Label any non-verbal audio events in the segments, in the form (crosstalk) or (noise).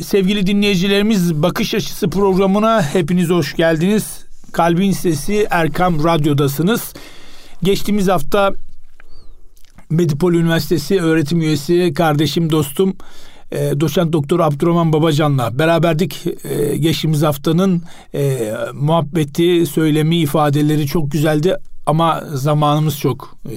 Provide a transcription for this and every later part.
sevgili dinleyicilerimiz Bakış Açısı programına hepiniz hoş geldiniz. Kalbin Sesi Erkam Radyo'dasınız. Geçtiğimiz hafta Medipol Üniversitesi öğretim üyesi kardeşim dostum e, doçent doktor Abdurrahman Babacan'la beraberdik. E, geçtiğimiz haftanın e, muhabbeti, söylemi, ifadeleri çok güzeldi ama zamanımız çok e,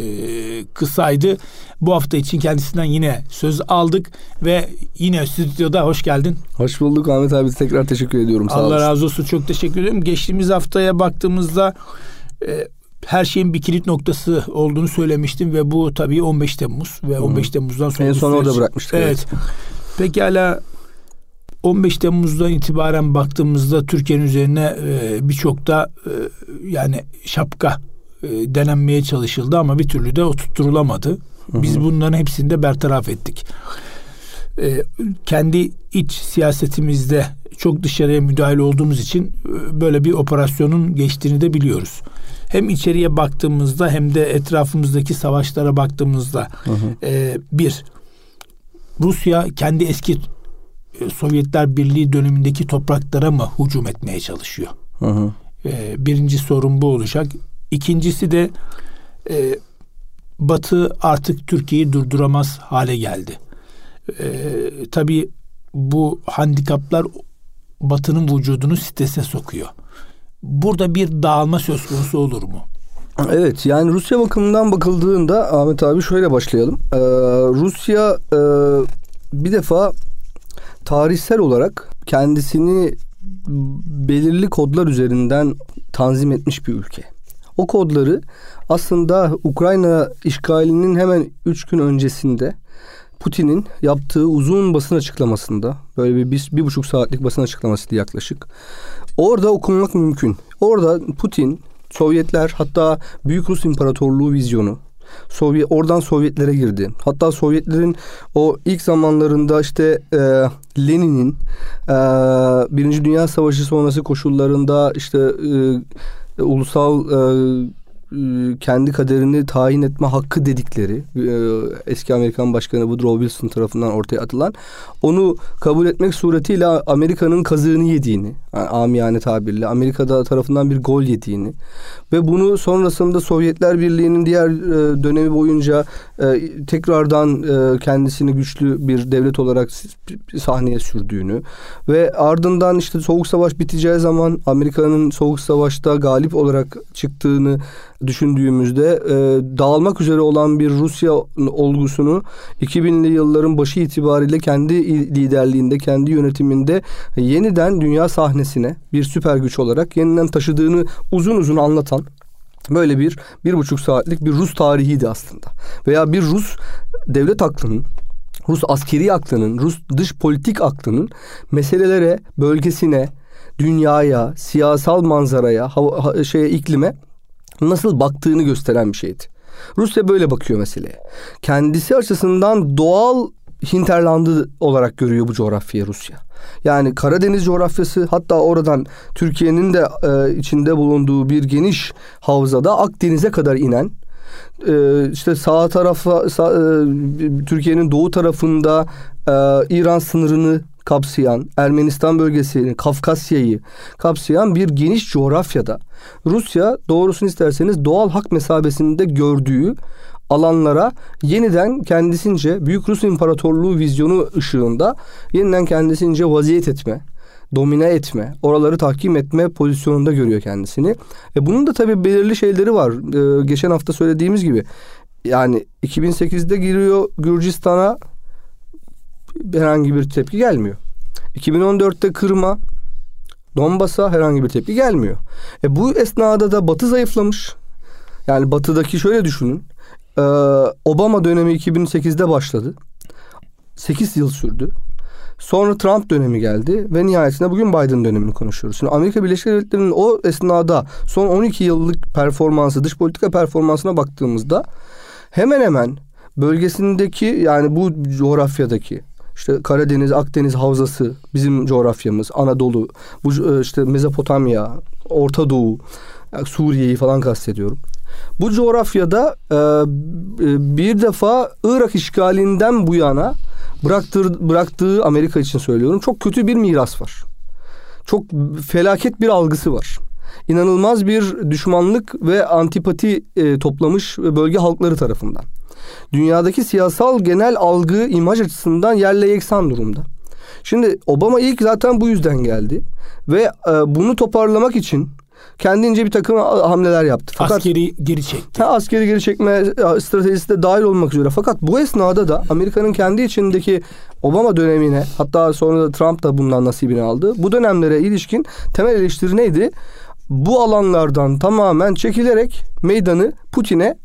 kısaydı. Bu hafta için kendisinden yine söz aldık ve yine stüdyoda hoş geldin. Hoş bulduk Ahmet abi tekrar teşekkür ediyorum. Sağ Allah razı olsun çok teşekkür ederim. Geçtiğimiz haftaya baktığımızda e, her şeyin bir kilit noktası olduğunu söylemiştim ve bu tabii 15 Temmuz ve 15 Temmuz'dan sonra en son orada bırakmıştık. Evet. evet. Pekala 15 Temmuz'dan itibaren baktığımızda Türkiye'nin üzerine e, birçok da e, yani şapka e, denenmeye çalışıldı ama bir türlü de oturtturulamadı. Biz bunların hepsini de bertaraf ettik. E, kendi iç siyasetimizde çok dışarıya müdahale olduğumuz için e, böyle bir operasyonun geçtiğini de biliyoruz. Hem içeriye baktığımızda hem de etrafımızdaki savaşlara baktığımızda hı hı. E, bir Rusya kendi eski e, Sovyetler Birliği dönemindeki topraklara mı hücum etmeye çalışıyor? Hı hı. E, birinci sorun bu olacak. İkincisi de e, Batı artık Türkiye'yi durduramaz hale geldi. E, tabii bu handikaplar Batı'nın vücudunu strese sokuyor. Burada bir dağılma söz konusu olur mu? Evet yani Rusya bakımından bakıldığında Ahmet abi şöyle başlayalım. Ee, Rusya e, bir defa tarihsel olarak kendisini belirli kodlar üzerinden tanzim etmiş bir ülke. O kodları aslında Ukrayna işgalinin hemen üç gün öncesinde Putin'in yaptığı uzun basın açıklamasında böyle bir, bir, bir buçuk saatlik basın açıklamasıydı yaklaşık. Orada okunmak mümkün. Orada Putin, Sovyetler hatta Büyük Rus İmparatorluğu vizyonu Sovyet oradan Sovyetlere girdi. Hatta Sovyetlerin o ilk zamanlarında işte e, Lenin'in e, Birinci Dünya Savaşı sonrası koşullarında işte e, ulusal e, e, kendi kaderini tayin etme hakkı dedikleri e, eski Amerikan Başkanı Woodrow Wilson tarafından ortaya atılan onu kabul etmek suretiyle Amerika'nın kazığını yediğini yani amiyane tabirle. Amerika'da tarafından bir gol yediğini ve bunu sonrasında Sovyetler Birliği'nin diğer e, dönemi boyunca tekrardan kendisini güçlü bir devlet olarak sahneye sürdüğünü ve ardından işte Soğuk Savaş biteceği zaman Amerika'nın Soğuk Savaş'ta galip olarak çıktığını düşündüğümüzde e, dağılmak üzere olan bir Rusya olgusunu 2000'li yılların başı itibariyle kendi liderliğinde, kendi yönetiminde yeniden dünya sahnesine bir süper güç olarak yeniden taşıdığını uzun uzun anlatan böyle bir bir buçuk saatlik bir Rus tarihiydi aslında. Veya bir Rus devlet aklının Rus askeri aklının, Rus dış politik aklının meselelere, bölgesine, dünyaya, siyasal manzaraya, hava, şeye, iklime nasıl baktığını gösteren bir şeydi. Rusya böyle bakıyor meseleye. Kendisi açısından doğal hinterlandı olarak görüyor bu coğrafyayı Rusya. Yani Karadeniz coğrafyası hatta oradan Türkiye'nin de e, içinde bulunduğu bir geniş havzada Akdeniz'e kadar inen e, işte sağ tarafa sağ, e, Türkiye'nin doğu tarafında e, İran sınırını kapsayan, Ermenistan bölgesini, Kafkasya'yı kapsayan bir geniş coğrafyada Rusya doğrusunu isterseniz doğal hak mesabesinde gördüğü alanlara yeniden kendisince Büyük Rus İmparatorluğu vizyonu ışığında yeniden kendisince vaziyet etme, domine etme, oraları tahkim etme pozisyonunda görüyor kendisini. E bunun da tabii belirli şeyleri var. Ee, geçen hafta söylediğimiz gibi yani 2008'de giriyor Gürcistan'a herhangi bir tepki gelmiyor. 2014'te Kırım'a, Donbas'a herhangi bir tepki gelmiyor. E bu esnada da Batı zayıflamış. Yani Batı'daki şöyle düşünün. Ee, Obama dönemi 2008'de başladı. 8 yıl sürdü. Sonra Trump dönemi geldi ve nihayetinde bugün Biden dönemini konuşuyoruz. Şimdi Amerika Birleşik Devletleri'nin o esnada son 12 yıllık performansı, dış politika performansına baktığımızda hemen hemen bölgesindeki yani bu coğrafyadaki işte Karadeniz, Akdeniz havzası bizim coğrafyamız, Anadolu, bu e, işte Mezopotamya, Orta Doğu, Suriye'yi falan kastediyorum. Bu coğrafyada e, e, bir defa Irak işgalinden bu yana bıraktığı, bıraktığı Amerika için söylüyorum çok kötü bir miras var. Çok felaket bir algısı var. İnanılmaz bir düşmanlık ve antipati e, toplamış bölge halkları tarafından. Dünyadaki siyasal genel algı imaj açısından yerle yeksan durumda. Şimdi Obama ilk zaten bu yüzden geldi ve e, bunu toparlamak için kendince bir takım hamleler yaptı. Fakat, askeri geri çekti. Ha, askeri geri çekme stratejisi de dahil olmak üzere. Fakat bu esnada da Amerika'nın kendi içindeki Obama dönemine hatta sonra da Trump da bundan nasibini aldı. Bu dönemlere ilişkin temel eleştiri neydi? Bu alanlardan tamamen çekilerek meydanı Putin'e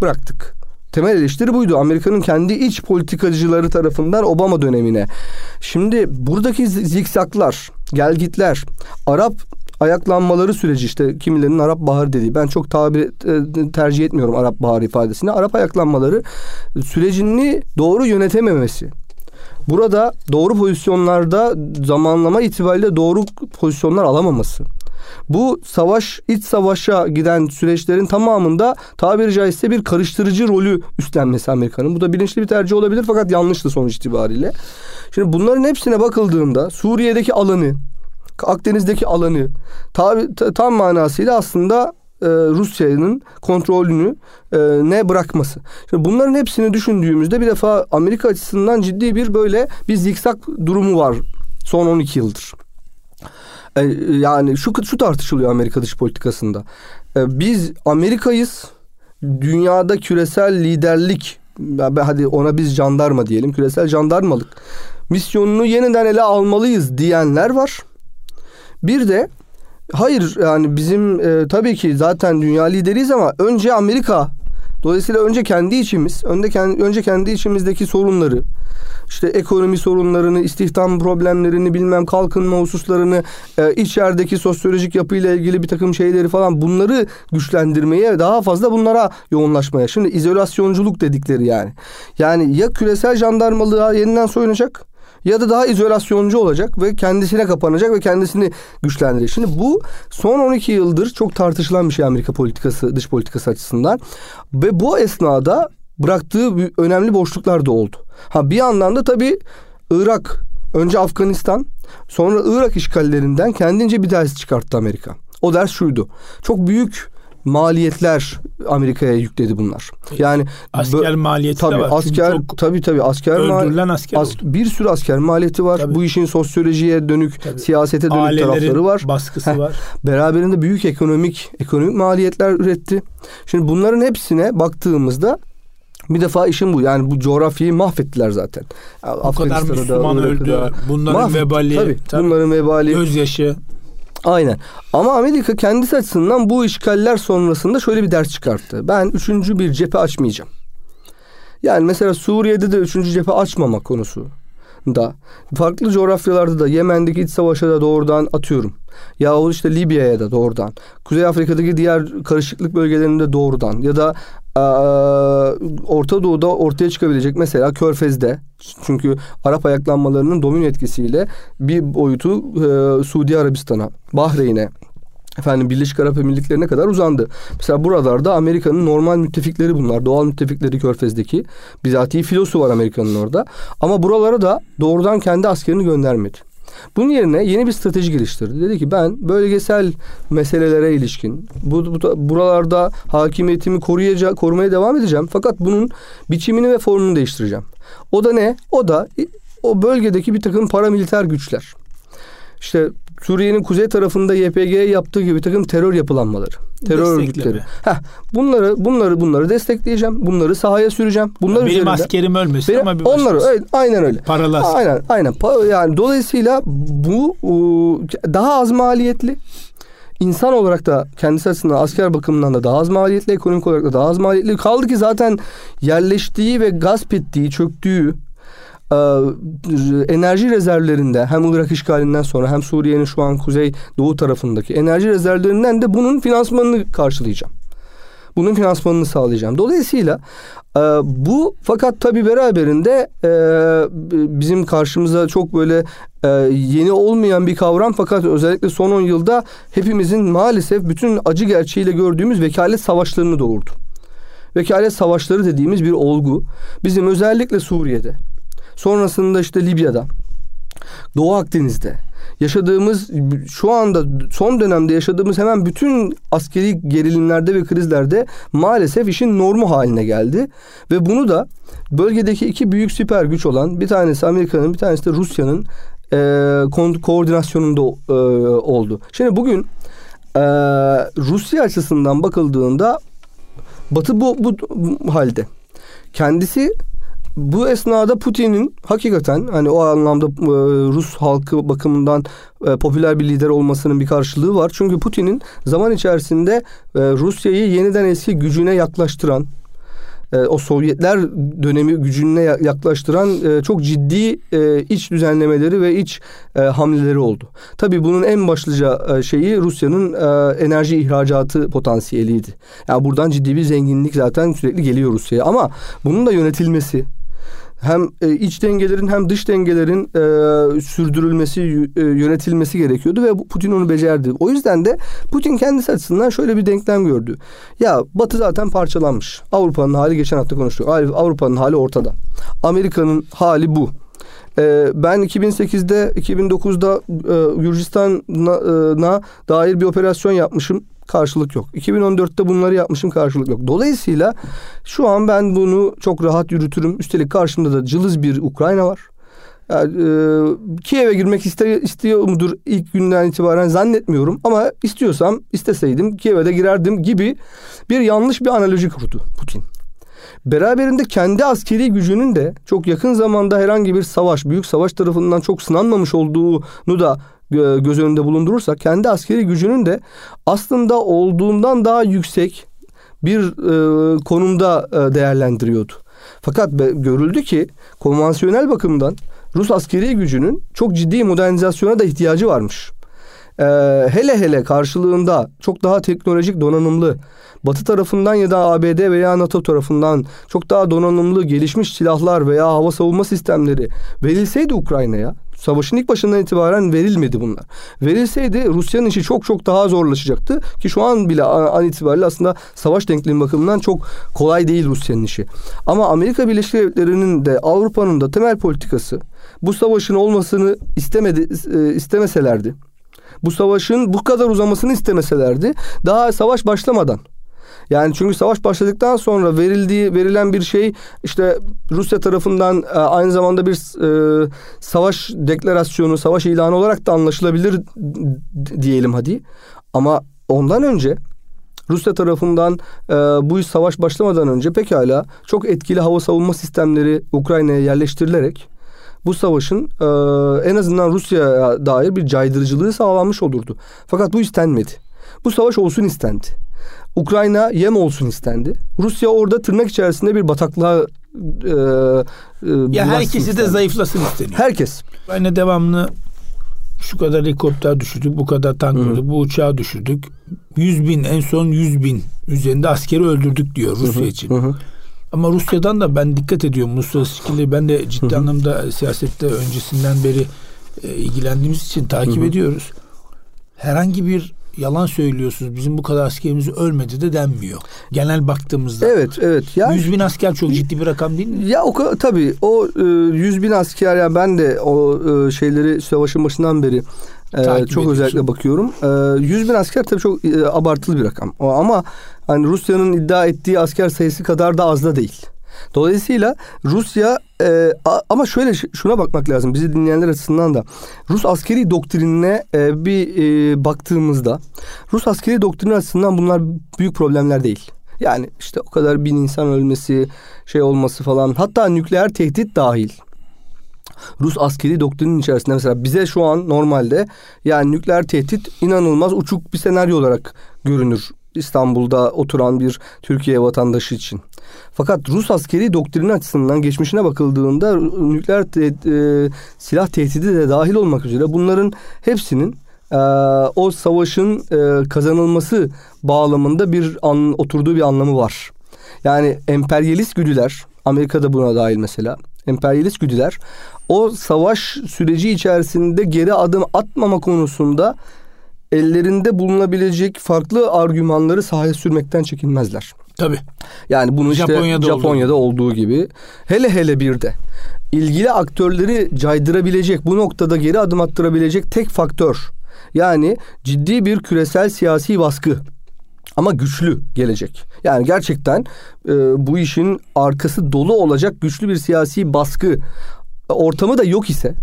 bıraktık. Temel eleştiri buydu. Amerika'nın kendi iç politikacıları tarafından Obama dönemine. Şimdi buradaki zikzaklar, gelgitler, Arap ayaklanmaları süreci işte kimilerinin Arap Baharı dediği. Ben çok tabir e, tercih etmiyorum Arap Baharı ifadesini. Arap ayaklanmaları sürecini doğru yönetememesi. Burada doğru pozisyonlarda zamanlama itibariyle doğru pozisyonlar alamaması. Bu savaş, iç savaşa giden süreçlerin tamamında tabiri caizse bir karıştırıcı rolü üstlenmesi Amerika'nın. Bu da bilinçli bir tercih olabilir fakat yanlıştı sonuç itibariyle. Şimdi bunların hepsine bakıldığında Suriye'deki alanı, Akdeniz'deki alanı tabi, tam manasıyla aslında e, Rusya'nın kontrolünü e, ne bırakması. Şimdi bunların hepsini düşündüğümüzde bir defa Amerika açısından ciddi bir böyle bir zikzak durumu var son 12 yıldır. E, yani şu şu tartışılıyor Amerika dış politikasında. E, biz Amerika'yız. Dünyada küresel liderlik hadi ona biz jandarma diyelim. Küresel jandarmalık misyonunu yeniden ele almalıyız diyenler var. Bir de hayır yani bizim e, tabii ki zaten dünya lideriyiz ama önce Amerika Dolayısıyla önce kendi içimiz, önce kendi, önce kendi içimizdeki sorunları, işte ekonomi sorunlarını, istihdam problemlerini, bilmem kalkınma hususlarını, e, içerideki sosyolojik yapıyla ilgili bir takım şeyleri falan bunları güçlendirmeye, daha fazla bunlara yoğunlaşmaya. Şimdi izolasyonculuk dedikleri yani. Yani ya küresel jandarmalığa yeniden soyunacak ya da daha izolasyoncu olacak ve kendisine kapanacak ve kendisini güçlendirecek. Şimdi bu son 12 yıldır çok tartışılan bir şey Amerika politikası, dış politikası açısından. Ve bu esnada bıraktığı önemli boşluklar da oldu. Ha bir yandan da tabii Irak, önce Afganistan, sonra Irak işgallerinden kendince bir ders çıkarttı Amerika. O ders şuydu. Çok büyük maliyetler Amerika'ya yükledi bunlar. Yani asker maliyeti tabii, de var. Asker tabii tabii asker öldürülen asker as, bir sürü asker maliyeti var. Tabii. Bu işin sosyolojiye dönük, tabii. siyasete dönük Ailelerin tarafları var. baskısı Heh, var. Beraberinde büyük ekonomik ekonomik maliyetler üretti. Şimdi bunların hepsine baktığımızda bir defa işin bu. Yani bu coğrafyayı mahvettiler zaten. O kadar Müslüman öldü. Bunların Mahvet, vebali. Tabii, tabii. Bunların vebali. Gözyaşı. Aynen. Ama Amerika kendisi açısından bu işgaller sonrasında şöyle bir ders çıkarttı. Ben üçüncü bir cephe açmayacağım. Yani mesela Suriye'de de üçüncü cephe açmama konusu da farklı coğrafyalarda da Yemen'deki iç savaşa da doğrudan atıyorum. Yahut işte Libya'ya da doğrudan. Kuzey Afrika'daki diğer karışıklık bölgelerinde doğrudan ya da Orta Doğu'da ortaya çıkabilecek mesela Körfez'de çünkü Arap ayaklanmalarının domino etkisiyle bir boyutu e, Suudi Arabistan'a, Bahreyn'e, efendim Birleşik Arap Emirlikleri'ne kadar uzandı. Mesela buralarda Amerika'nın normal müttefikleri bunlar. Doğal müttefikleri Körfez'deki. Bizatihi filosu var Amerika'nın orada. Ama buralara da doğrudan kendi askerini göndermedi. Bunun yerine yeni bir strateji geliştirdi. Dedi ki ben bölgesel meselelere ilişkin bu, bu buralarda hakimiyetimi koruyacak, korumaya devam edeceğim. Fakat bunun biçimini ve formunu değiştireceğim. O da ne? O da o bölgedeki bir takım paramiliter güçler. İşte Suriye'nin kuzey tarafında YPG'ye yaptığı gibi bir takım terör yapılanmaları. Terör örgütleri. Heh, bunları bunları bunları destekleyeceğim. Bunları sahaya süreceğim. Bunlar benim üzerinde, askerim ölmesin benim, ama bir onları evet, aynen öyle. Paralı Aynen aynen. Yani dolayısıyla bu daha az maliyetli. İnsan olarak da kendisi açısından asker bakımından da daha az maliyetli, ekonomik olarak da daha az maliyetli. Kaldı ki zaten yerleştiği ve gasp ettiği, çöktüğü enerji rezervlerinde hem Irak işgalinden sonra hem Suriye'nin şu an kuzey doğu tarafındaki enerji rezervlerinden de bunun finansmanını karşılayacağım. Bunun finansmanını sağlayacağım. Dolayısıyla e, bu fakat tabii beraberinde e, bizim karşımıza çok böyle e, yeni olmayan bir kavram fakat özellikle son 10 yılda hepimizin maalesef bütün acı gerçeğiyle gördüğümüz vekalet savaşlarını doğurdu. Vekalet savaşları dediğimiz bir olgu bizim özellikle Suriye'de Sonrasında işte Libya'da, Doğu Akdeniz'de yaşadığımız şu anda son dönemde yaşadığımız hemen bütün askeri gerilimlerde ve krizlerde maalesef işin normu haline geldi. Ve bunu da bölgedeki iki büyük süper güç olan bir tanesi Amerika'nın bir tanesi de Rusya'nın e, ko- koordinasyonunda e, oldu. Şimdi bugün e, Rusya açısından bakıldığında Batı bu, bu, bu halde. Kendisi bu esnada Putin'in hakikaten hani o anlamda e, Rus halkı bakımından e, popüler bir lider olmasının bir karşılığı var. Çünkü Putin'in zaman içerisinde e, Rusya'yı yeniden eski gücüne yaklaştıran e, o Sovyetler dönemi gücüne yaklaştıran e, çok ciddi e, iç düzenlemeleri ve iç hamleleri oldu. Tabii bunun en başlıca şeyi Rusya'nın enerji ihracatı potansiyeliydi. Yani buradan ciddi bir zenginlik zaten sürekli geliyor Rusya'ya ama bunun da yönetilmesi hem e, iç dengelerin hem dış dengelerin e, sürdürülmesi, e, yönetilmesi gerekiyordu ve Putin onu becerdi. O yüzden de Putin kendisi açısından şöyle bir denklem gördü. Ya Batı zaten parçalanmış. Avrupa'nın hali geçen hafta konuştuk. Avrupa'nın hali ortada. Amerika'nın hali bu. E, ben 2008'de 2009'da e, Gürcistan'a dair bir operasyon yapmışım karşılık yok. 2014'te bunları yapmışım karşılık yok. Dolayısıyla şu an ben bunu çok rahat yürütürüm. Üstelik karşımda da cılız bir Ukrayna var. Yani, e, Kiev'e girmek iste, istiyor mudur ilk günden itibaren zannetmiyorum ama istiyorsam isteseydim Kiev'e de girerdim gibi bir yanlış bir analoji kurdu Putin. Beraberinde kendi askeri gücünün de çok yakın zamanda herhangi bir savaş, büyük savaş tarafından çok sınanmamış olduğunu da göz önünde bulundurursak kendi askeri gücünün de aslında olduğundan daha yüksek bir e, konumda e, değerlendiriyordu. Fakat görüldü ki konvansiyonel bakımdan Rus askeri gücünün çok ciddi modernizasyona da ihtiyacı varmış. E, hele hele karşılığında çok daha teknolojik donanımlı Batı tarafından ya da ABD veya NATO tarafından çok daha donanımlı gelişmiş silahlar veya hava savunma sistemleri verilseydi Ukrayna'ya Savaşın ilk başından itibaren verilmedi bunlar. Verilseydi Rusya'nın işi çok çok daha zorlaşacaktı ki şu an bile an itibariyle aslında savaş denklemi bakımından çok kolay değil Rusya'nın işi. Ama Amerika Birleşik Devletleri'nin de Avrupa'nın da temel politikası bu savaşın olmasını istemedi e, istemeselerdi. Bu savaşın bu kadar uzamasını istemeselerdi daha savaş başlamadan yani çünkü savaş başladıktan sonra verildiği verilen bir şey işte Rusya tarafından e, aynı zamanda bir e, savaş deklarasyonu, savaş ilanı olarak da anlaşılabilir diyelim hadi. Ama ondan önce Rusya tarafından e, bu savaş başlamadan önce pekala çok etkili hava savunma sistemleri Ukrayna'ya yerleştirilerek bu savaşın e, en azından Rusya'ya dair bir caydırıcılığı sağlanmış olurdu. Fakat bu istenmedi. Bu savaş olsun istendi. Ukrayna yem olsun istendi. Rusya orada tırnak içerisinde bir bataklığa e, e, ya herkesi istendi. de zayıflasın isteniyor. Herkes. Ukrayna devamlı şu kadar helikopter düşürdük, bu kadar tank öldürdük, bu uçağı düşürdük. 100 bin, en son 100 bin üzerinde askeri öldürdük diyor Rusya Hı-hı. için. Hı-hı. Ama Rusya'dan da ben dikkat ediyorum. Uluslararası ben de ciddi Hı-hı. anlamda siyasette öncesinden beri e, ilgilendiğimiz için takip Hı-hı. ediyoruz. Herhangi bir yalan söylüyorsunuz bizim bu kadar askerimiz ölmedi de denmiyor. Genel baktığımızda. Evet evet. Yani, 100 bin asker çok ciddi bir rakam değil mi? Ya o tabii o e, 100 bin asker yani ben de o e, şeyleri savaşın başından beri e, çok ediyorsun. özellikle bakıyorum. E, 100 bin asker tabii çok e, abartılı bir rakam. O, ama hani Rusya'nın iddia ettiği asker sayısı kadar da az da değil. Dolayısıyla Rusya e, ama şöyle şuna bakmak lazım bizi dinleyenler açısından da Rus askeri doktrinine e, bir e, baktığımızda Rus askeri doktrini açısından bunlar büyük problemler değil. Yani işte o kadar bin insan ölmesi, şey olması falan hatta nükleer tehdit dahil. Rus askeri doktrinin içerisinde mesela bize şu an normalde yani nükleer tehdit inanılmaz uçuk bir senaryo olarak görünür İstanbul'da oturan bir Türkiye vatandaşı için. Fakat Rus askeri doktrini açısından geçmişine bakıldığında nükleer te- e, silah tehdidi de dahil olmak üzere bunların hepsinin e, o savaşın e, kazanılması bağlamında bir an, oturduğu bir anlamı var. Yani emperyalist güdüler, Amerika'da buna dahil mesela, emperyalist güdüler o savaş süreci içerisinde geri adım atmama konusunda ellerinde bulunabilecek farklı argümanları sahaya sürmekten çekinmezler. Tabii. Yani bunu işte Japonya'da, Japonya'da olduğu. olduğu gibi hele hele bir de ilgili aktörleri caydırabilecek, bu noktada geri adım attırabilecek tek faktör. Yani ciddi bir küresel siyasi baskı ama güçlü gelecek. Yani gerçekten e, bu işin arkası dolu olacak güçlü bir siyasi baskı ortamı da yok ise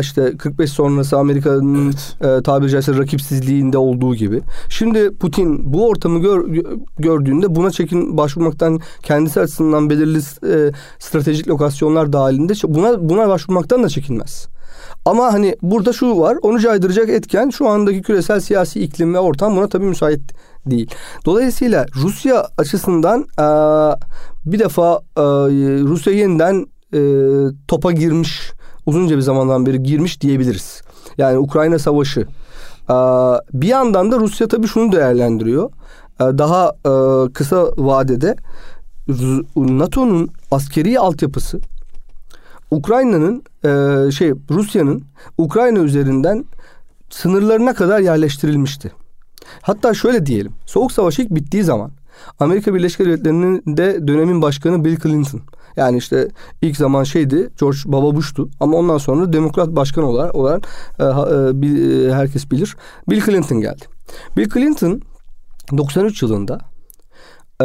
işte 45 sonrası Amerika'nın evet. e, tabiri caizse rakipsizliğinde olduğu gibi. Şimdi Putin bu ortamı gör, gördüğünde buna çekin başvurmaktan kendisi açısından belirli e, stratejik lokasyonlar dahilinde buna buna başvurmaktan da çekinmez. Ama hani burada şu var onu caydıracak etken şu andaki küresel siyasi iklim ve ortam buna tabii müsait değil. Dolayısıyla Rusya açısından e, bir defa e, Rusya yeniden e, topa girmiş uzunca bir zamandan beri girmiş diyebiliriz. Yani Ukrayna Savaşı. Bir yandan da Rusya tabii şunu değerlendiriyor. Daha kısa vadede NATO'nun askeri altyapısı Ukrayna'nın şey Rusya'nın Ukrayna üzerinden sınırlarına kadar yerleştirilmişti. Hatta şöyle diyelim. Soğuk Savaş ilk bittiği zaman Amerika Birleşik Devletleri'nin de dönemin başkanı Bill Clinton. Yani işte ilk zaman şeydi George Baba Bush'tu ama ondan sonra demokrat başkan olarak, olarak e, e, herkes bilir. Bill Clinton geldi. Bill Clinton 93 yılında e,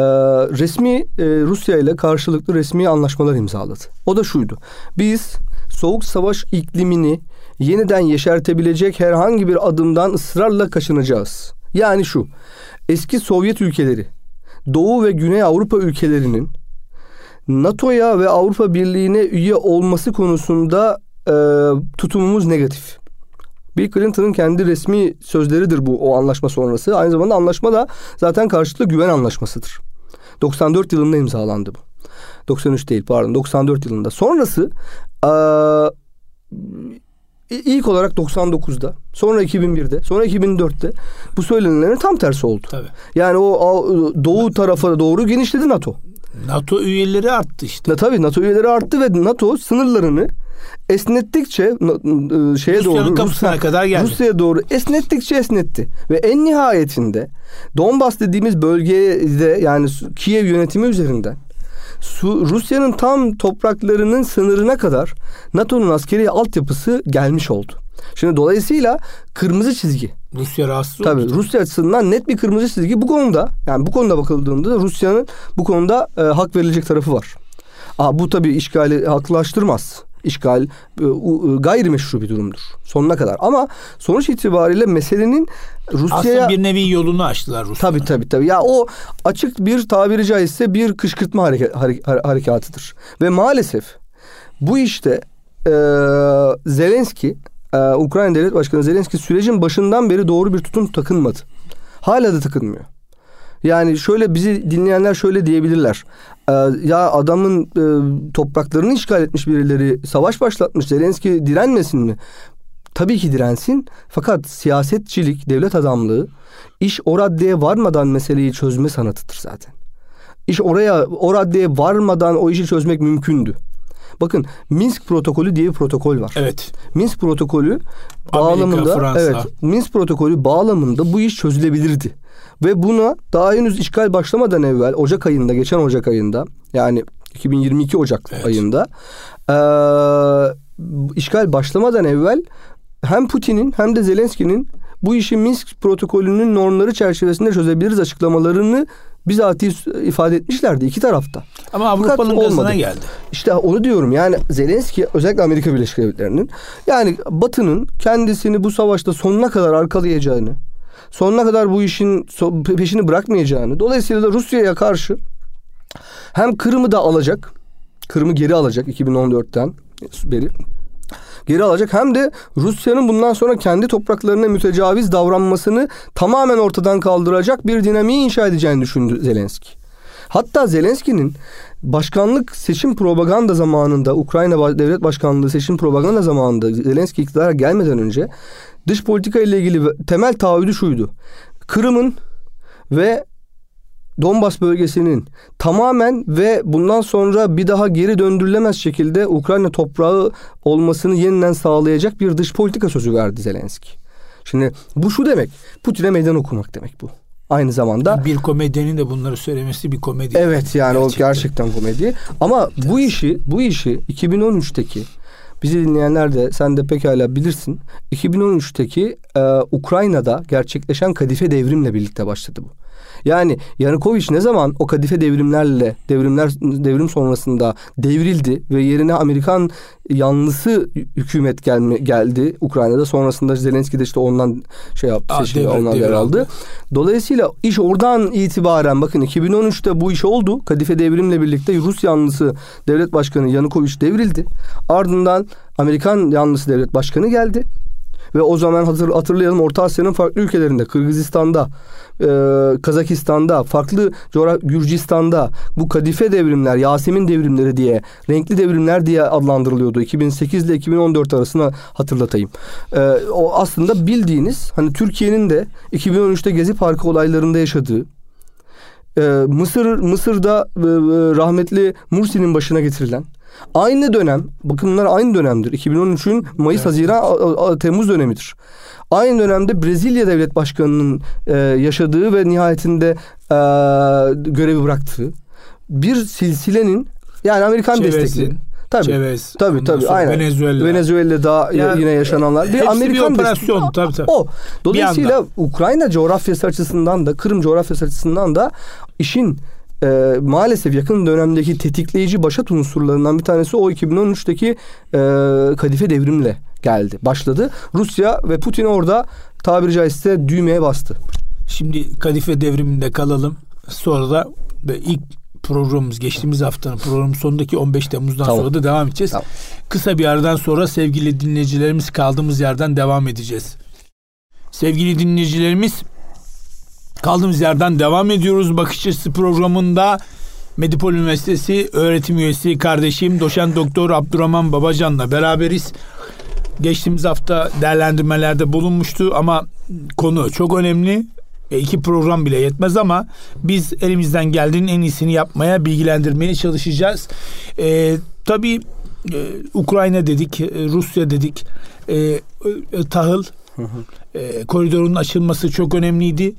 resmi e, Rusya ile karşılıklı resmi anlaşmalar imzaladı. O da şuydu. Biz soğuk savaş iklimini yeniden yeşertebilecek herhangi bir adımdan ısrarla kaçınacağız. Yani şu. Eski Sovyet ülkeleri, Doğu ve Güney Avrupa ülkelerinin NATO'ya ve Avrupa Birliği'ne üye olması konusunda e, tutumumuz negatif. Bill Clinton'ın kendi resmi sözleridir bu o anlaşma sonrası. Aynı zamanda anlaşma da zaten karşılıklı güven anlaşmasıdır. 94 yılında imzalandı bu. 93 değil pardon 94 yılında. Sonrası e, ilk olarak 99'da, sonra 2001'de, sonra 2004'te bu söylenenlerin tam tersi oldu. Tabii. Yani o doğu tarafa doğru genişledi NATO. NATO üyeleri arttı işte. Tabii NATO üyeleri arttı ve NATO sınırlarını esnettikçe e, şeye Rusya'nın doğru kapısına Rusya, kadar geldi. Rusya'ya doğru esnettikçe esnetti ve en nihayetinde Donbas dediğimiz bölgede yani Kiev yönetimi üzerinden Su, Rusya'nın tam topraklarının sınırına kadar NATO'nun askeri altyapısı gelmiş oldu. Şimdi dolayısıyla kırmızı çizgi. Rusya rahatsız Tabii oldu. Rusya açısından net bir kırmızı çizgi bu konuda. Yani bu konuda bakıldığında Rusya'nın bu konuda e, hak verilecek tarafı var. Aa, bu tabii işgali haklılaştırmaz işgal e, gayrimeşru bir durumdur sonuna kadar. Ama sonuç itibariyle meselenin Rusya'ya... Aslında bir nevi yolunu açtılar Rusya. Tabii tabii tabii. Ya o açık bir tabiri caizse bir kışkırtma hareket, harekatıdır. Ve maalesef bu işte e, Zelenski, e, Ukrayna Devlet Başkanı Zelenski sürecin başından beri doğru bir tutum takınmadı. Hala da takınmıyor. Yani şöyle bizi dinleyenler şöyle diyebilirler. Ee, ya adamın e, topraklarını işgal etmiş birileri savaş başlatmış. Zelenski direnmesin mi? Tabii ki dirensin. Fakat siyasetçilik, devlet adamlığı iş o raddeye varmadan meseleyi çözme sanatıdır zaten. İş oraya o raddeye varmadan o işi çözmek mümkündü. Bakın Minsk protokolü diye bir protokol var. Evet. Minsk protokolü bağlamında Fransa. evet Minsk protokolü bağlamında bu iş çözülebilirdi. Ve buna daha henüz işgal başlamadan evvel Ocak ayında geçen Ocak ayında yani 2022 Ocak evet. ayında e, işgal başlamadan evvel hem Putin'in hem de Zelenski'nin bu işi Minsk protokolünün normları çerçevesinde çözebiliriz açıklamalarını bizatihi ifade etmişlerdi iki tarafta. Ama Avrupa'nın gazına geldi. İşte onu diyorum yani Zelenski özellikle Amerika Birleşik Devletleri'nin yani Batı'nın kendisini bu savaşta sonuna kadar arkalayacağını sonuna kadar bu işin peşini bırakmayacağını dolayısıyla da Rusya'ya karşı hem Kırım'ı da alacak Kırım'ı geri alacak 2014'ten beri geri alacak hem de Rusya'nın bundan sonra kendi topraklarına mütecaviz davranmasını tamamen ortadan kaldıracak bir dinamiği inşa edeceğini düşündü Zelenski. Hatta Zelenski'nin başkanlık seçim propaganda zamanında Ukrayna devlet başkanlığı seçim propaganda zamanında Zelenski iktidara gelmeden önce dış politika ile ilgili temel taahhüdü şuydu. Kırım'ın ve Donbas bölgesinin tamamen ve bundan sonra bir daha geri döndürülemez şekilde Ukrayna toprağı olmasını yeniden sağlayacak bir dış politika sözü verdi Zelenski. Şimdi bu şu demek. Putin'e meydan okumak demek bu. aynı zamanda. Bir komedyenin de bunları söylemesi bir komedi. Evet yani gerçekten. o gerçekten komedi. Ama evet. bu işi bu işi 2013'teki bizi dinleyenler de sen de pekala bilirsin. 2013'teki e, Ukrayna'da gerçekleşen kadife devrimle birlikte başladı bu. Yani Yanukovic ne zaman o kadife devrimlerle devrimler devrim sonrasında devrildi ve yerine Amerikan yanlısı hükümet gelme, geldi Ukrayna'da. Sonrasında Zelenski de işte ondan şey yaptı, Aa, seçildi, devir, ondan devir aldı. Dolayısıyla iş oradan itibaren bakın 2013'te bu iş oldu. Kadife devrimle birlikte Rus yanlısı devlet başkanı Yanukovic devrildi. Ardından Amerikan yanlısı devlet başkanı geldi. Ve o zaman hazır hatırlayalım Orta Asya'nın farklı ülkelerinde Kırgızistan'da, e, Kazakistan'da, farklı coğraf Gürcistan'da bu kadife devrimler, Yasemin devrimleri diye, renkli devrimler diye adlandırılıyordu. 2008 ile 2014 arasına hatırlatayım. E, o aslında bildiğiniz hani Türkiye'nin de 2013'te Gezi Parkı olaylarında yaşadığı e, Mısır Mısır'da e, rahmetli Mursi'nin başına getirilen Aynı dönem, bakın bunlar aynı dönemdir. 2013'ün Mayıs, evet. Haziran, Temmuz dönemidir. Aynı dönemde Brezilya Devlet Başkanı'nın e, yaşadığı ve nihayetinde e, görevi bıraktığı bir silsilenin yani Amerikan Çevresin. destekli. Tabii. Chavez, tabii tabii aynen. Venezuela. Venezuela'da yani, yine yaşananlar. Bir Amerikan bir operasyon destekli. tabii tabii. O. Dolayısıyla Ukrayna coğrafyası açısından da Kırım coğrafyası açısından da işin e, maalesef yakın dönemdeki tetikleyici başat unsurlarından bir tanesi o 2013'teki e, kadife devrimle geldi, başladı. Rusya ve Putin orada tabiri caizse düğmeye bastı. Şimdi kadife devriminde kalalım. Sonra da ilk programımız geçtiğimiz haftanın programın sonundaki 15 Temmuz'dan tamam. sonra da devam edeceğiz. Tamam. Kısa bir aradan sonra sevgili dinleyicilerimiz kaldığımız yerden devam edeceğiz. Sevgili dinleyicilerimiz Kaldığımız yerden devam ediyoruz. Bakış açısı programında Medipol Üniversitesi öğretim üyesi kardeşim doçent doktor Abdurrahman Babacan'la beraberiz. Geçtiğimiz hafta değerlendirmelerde bulunmuştu ama konu çok önemli. E, iki program bile yetmez ama biz elimizden geldiğinin en iyisini yapmaya, bilgilendirmeye çalışacağız. E, tabii e, Ukrayna dedik, e, Rusya dedik, e, e, tahıl e, koridorun açılması çok önemliydi.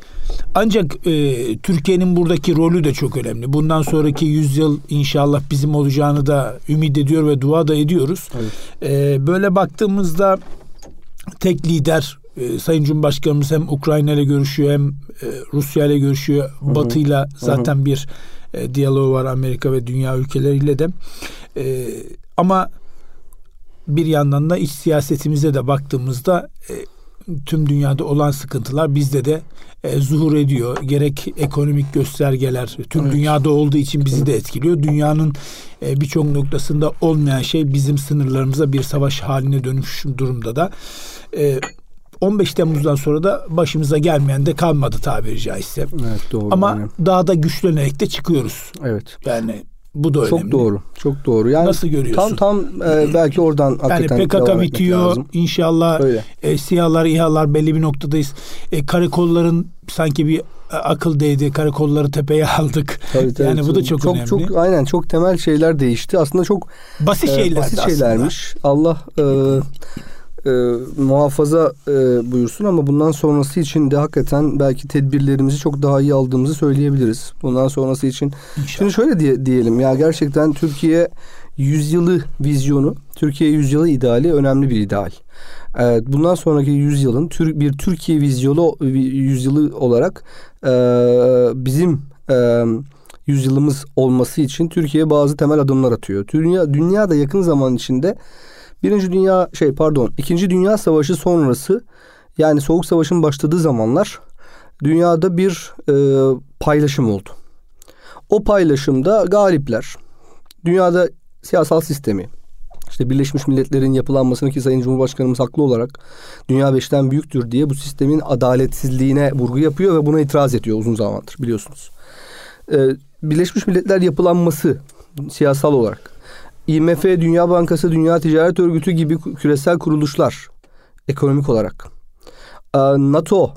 Ancak e, Türkiye'nin buradaki rolü de çok önemli. Bundan sonraki yüzyıl inşallah bizim olacağını da ümit ediyor ve dua da ediyoruz. Evet. E, böyle baktığımızda tek lider e, Sayın Cumhurbaşkanımız hem Ukrayna ile görüşüyor hem e, Rusya ile görüşüyor. Batı ile zaten Hı-hı. bir e, diyaloğu var Amerika ve dünya ülkeleriyle de. E, ama bir yandan da iç siyasetimize de baktığımızda e, tüm dünyada olan sıkıntılar bizde de e, zuhur ediyor. Gerek ekonomik göstergeler tüm evet. dünyada olduğu için bizi de etkiliyor. Dünyanın e, birçok noktasında olmayan şey bizim sınırlarımıza bir savaş haline dönüş durumda da. E, 15 Temmuz'dan sonra da başımıza gelmeyen de kalmadı tabiri caizse. Evet doğru. Ama yani. daha da güçlenerek de çıkıyoruz. Evet. Yani bu da önemli. Çok doğru. Çok doğru. Yani Nasıl görüyorsun? Tam tam e, belki oradan hakikaten Yani PKK bitiyor. İnşallah Öyle. e, SİHA'lar, İHA'lar belli bir noktadayız. E, karakolların sanki bir e, akıl değdi. Karakolları tepeye (laughs) aldık. Tabii, tabii, yani bu da çok, çok önemli. Çok aynen çok temel şeyler değişti. Aslında çok basit şeyler. E, basit şeylermiş. Aslında. Allah e, e, muhafaza e, buyursun ama bundan sonrası için de hakikaten belki tedbirlerimizi çok daha iyi aldığımızı söyleyebiliriz. Bundan sonrası için. İnşallah. Şimdi şöyle diye, diyelim ya gerçekten Türkiye yüzyılı vizyonu, Türkiye yüzyılı ideali önemli bir ideal. Evet, bundan sonraki yüzyılın tür, bir Türkiye vizyonu yüzyılı olarak e, bizim e, yüzyılımız olması için Türkiye bazı temel adımlar atıyor. Dünya dünya da yakın zaman içinde Birinci Dünya şey pardon İkinci Dünya Savaşı sonrası yani Soğuk Savaş'ın başladığı zamanlar dünyada bir e, paylaşım oldu. O paylaşımda galipler dünyada siyasal sistemi işte Birleşmiş Milletler'in yapılanmasını ki Sayın Cumhurbaşkanımız haklı olarak dünya beşten büyüktür diye bu sistemin adaletsizliğine vurgu yapıyor ve buna itiraz ediyor uzun zamandır biliyorsunuz. Ee, Birleşmiş Milletler yapılanması siyasal olarak IMF, Dünya Bankası, Dünya Ticaret Örgütü gibi küresel kuruluşlar ekonomik olarak. NATO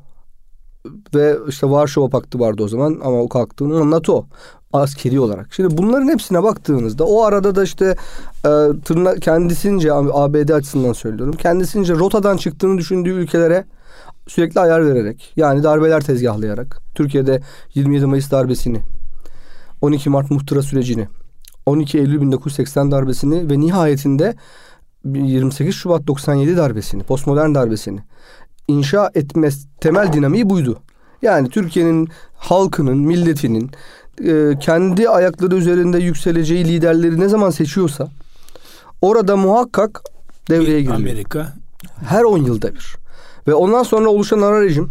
ve işte Varşova Paktı vardı o zaman ama o kalktı. NATO askeri olarak. Şimdi bunların hepsine baktığınızda o arada da işte e, tırna, kendisince ABD açısından söylüyorum. Kendisince rotadan çıktığını düşündüğü ülkelere sürekli ayar vererek yani darbeler tezgahlayarak Türkiye'de 27 Mayıs darbesini 12 Mart muhtıra sürecini 12 Eylül 1980 darbesini ve nihayetinde 28 Şubat 97 darbesini, postmodern darbesini inşa etme temel dinamiği buydu. Yani Türkiye'nin halkının, milletinin e, kendi ayakları üzerinde yükseleceği liderleri ne zaman seçiyorsa orada muhakkak devreye giriyor. Amerika. Her 10 yılda bir. Ve ondan sonra oluşan ara rejim,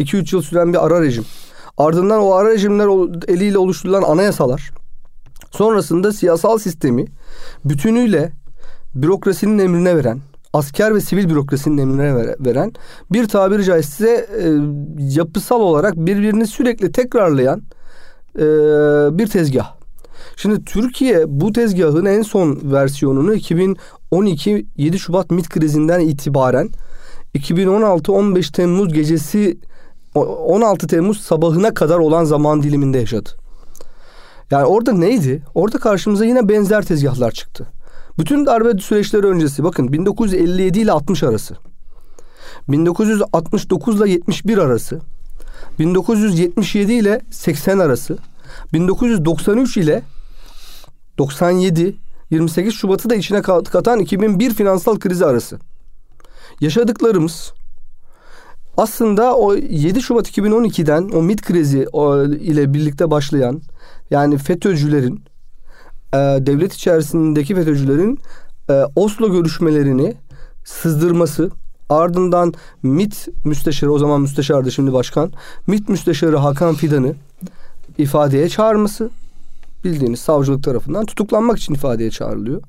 2-3 yıl süren bir ara rejim. Ardından o ara rejimler eliyle oluşturulan anayasalar. Sonrasında siyasal sistemi bütünüyle bürokrasinin emrine veren, asker ve sivil bürokrasinin emrine veren bir tabiri caizse e, yapısal olarak birbirini sürekli tekrarlayan e, bir tezgah. Şimdi Türkiye bu tezgahın en son versiyonunu 2012 7 Şubat MİT krizinden itibaren 2016-15 Temmuz gecesi 16 Temmuz sabahına kadar olan zaman diliminde yaşadı. Yani orada neydi? Orada karşımıza yine benzer tezgahlar çıktı. Bütün darbe süreçleri öncesi bakın 1957 ile 60 arası. 1969 ile 71 arası. 1977 ile 80 arası. 1993 ile 97 28 Şubat'ı da içine katan 2001 finansal krizi arası. Yaşadıklarımız aslında o 7 Şubat 2012'den o MIT krizi ile birlikte başlayan yani FETÖ'cülerin e, devlet içerisindeki FETÖ'cülerin e, Oslo görüşmelerini sızdırması ardından MIT müsteşarı o zaman müsteşardı şimdi başkan MIT müsteşarı Hakan Fidan'ı ifadeye çağırması bildiğiniz savcılık tarafından tutuklanmak için ifadeye çağrılıyor.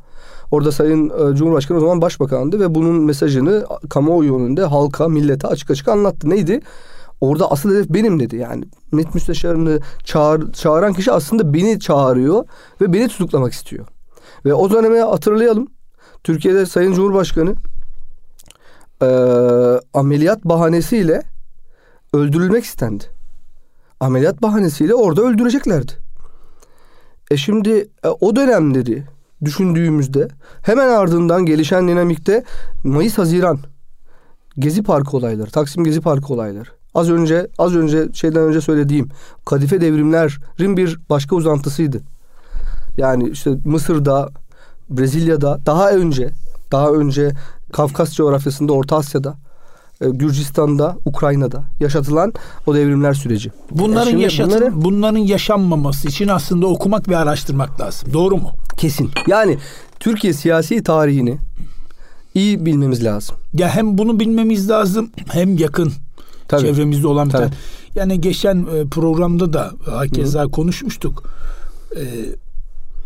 Orada Sayın e, Cumhurbaşkanı o zaman başbakandı ve bunun mesajını kamuoyu önünde halka, millete açık açık anlattı. Neydi? Orada asıl hedef benim dedi. Yani MİT müsteşarını çağır, çağıran kişi aslında beni çağırıyor ve beni tutuklamak istiyor. Ve o dönemi hatırlayalım. Türkiye'de Sayın Cumhurbaşkanı e, ameliyat bahanesiyle öldürülmek istendi. Ameliyat bahanesiyle orada öldüreceklerdi. E şimdi e, o dönemleri düşündüğümüzde hemen ardından gelişen dinamikte Mayıs-Haziran Gezi Parkı olayları, Taksim Gezi Parkı olayları. Az önce az önce şeyden önce söylediğim kadife devrimlerin bir başka uzantısıydı. Yani işte Mısır'da, Brezilya'da daha önce daha önce Kafkas coğrafyasında, Orta Asya'da, e, Gürcistan'da, Ukrayna'da yaşatılan o devrimler süreci. Bunların yani yaşatın, bunları, bunların yaşanmaması için aslında okumak ve araştırmak lazım. Doğru mu? Kesin. Yani Türkiye siyasi tarihini iyi bilmemiz lazım. Ya hem bunu bilmemiz lazım hem yakın Tabii. çevremizde olan bir tane. Yani geçen e, programda da hakeza Hı. konuşmuştuk. E,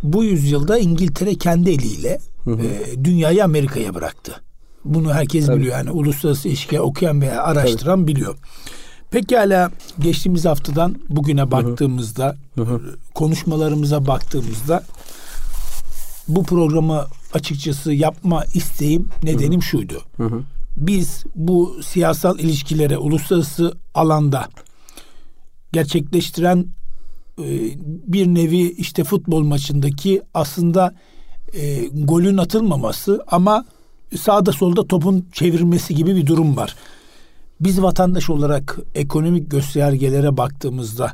bu yüzyılda İngiltere kendi eliyle. E, dünyayı Amerika'ya bıraktı. Bunu herkes Tabii. biliyor yani uluslararası ilişki okuyan veya araştıran Tabii. biliyor. Pekala geçtiğimiz haftadan bugüne baktığımızda hı hı. konuşmalarımıza baktığımızda bu programı açıkçası yapma isteğim nedenim hı hı. şuydu. Hı hı biz bu siyasal ilişkilere uluslararası alanda gerçekleştiren e, bir nevi işte futbol maçındaki aslında e, golün atılmaması ama sağda solda topun çevirmesi gibi bir durum var. Biz vatandaş olarak ekonomik göstergelere baktığımızda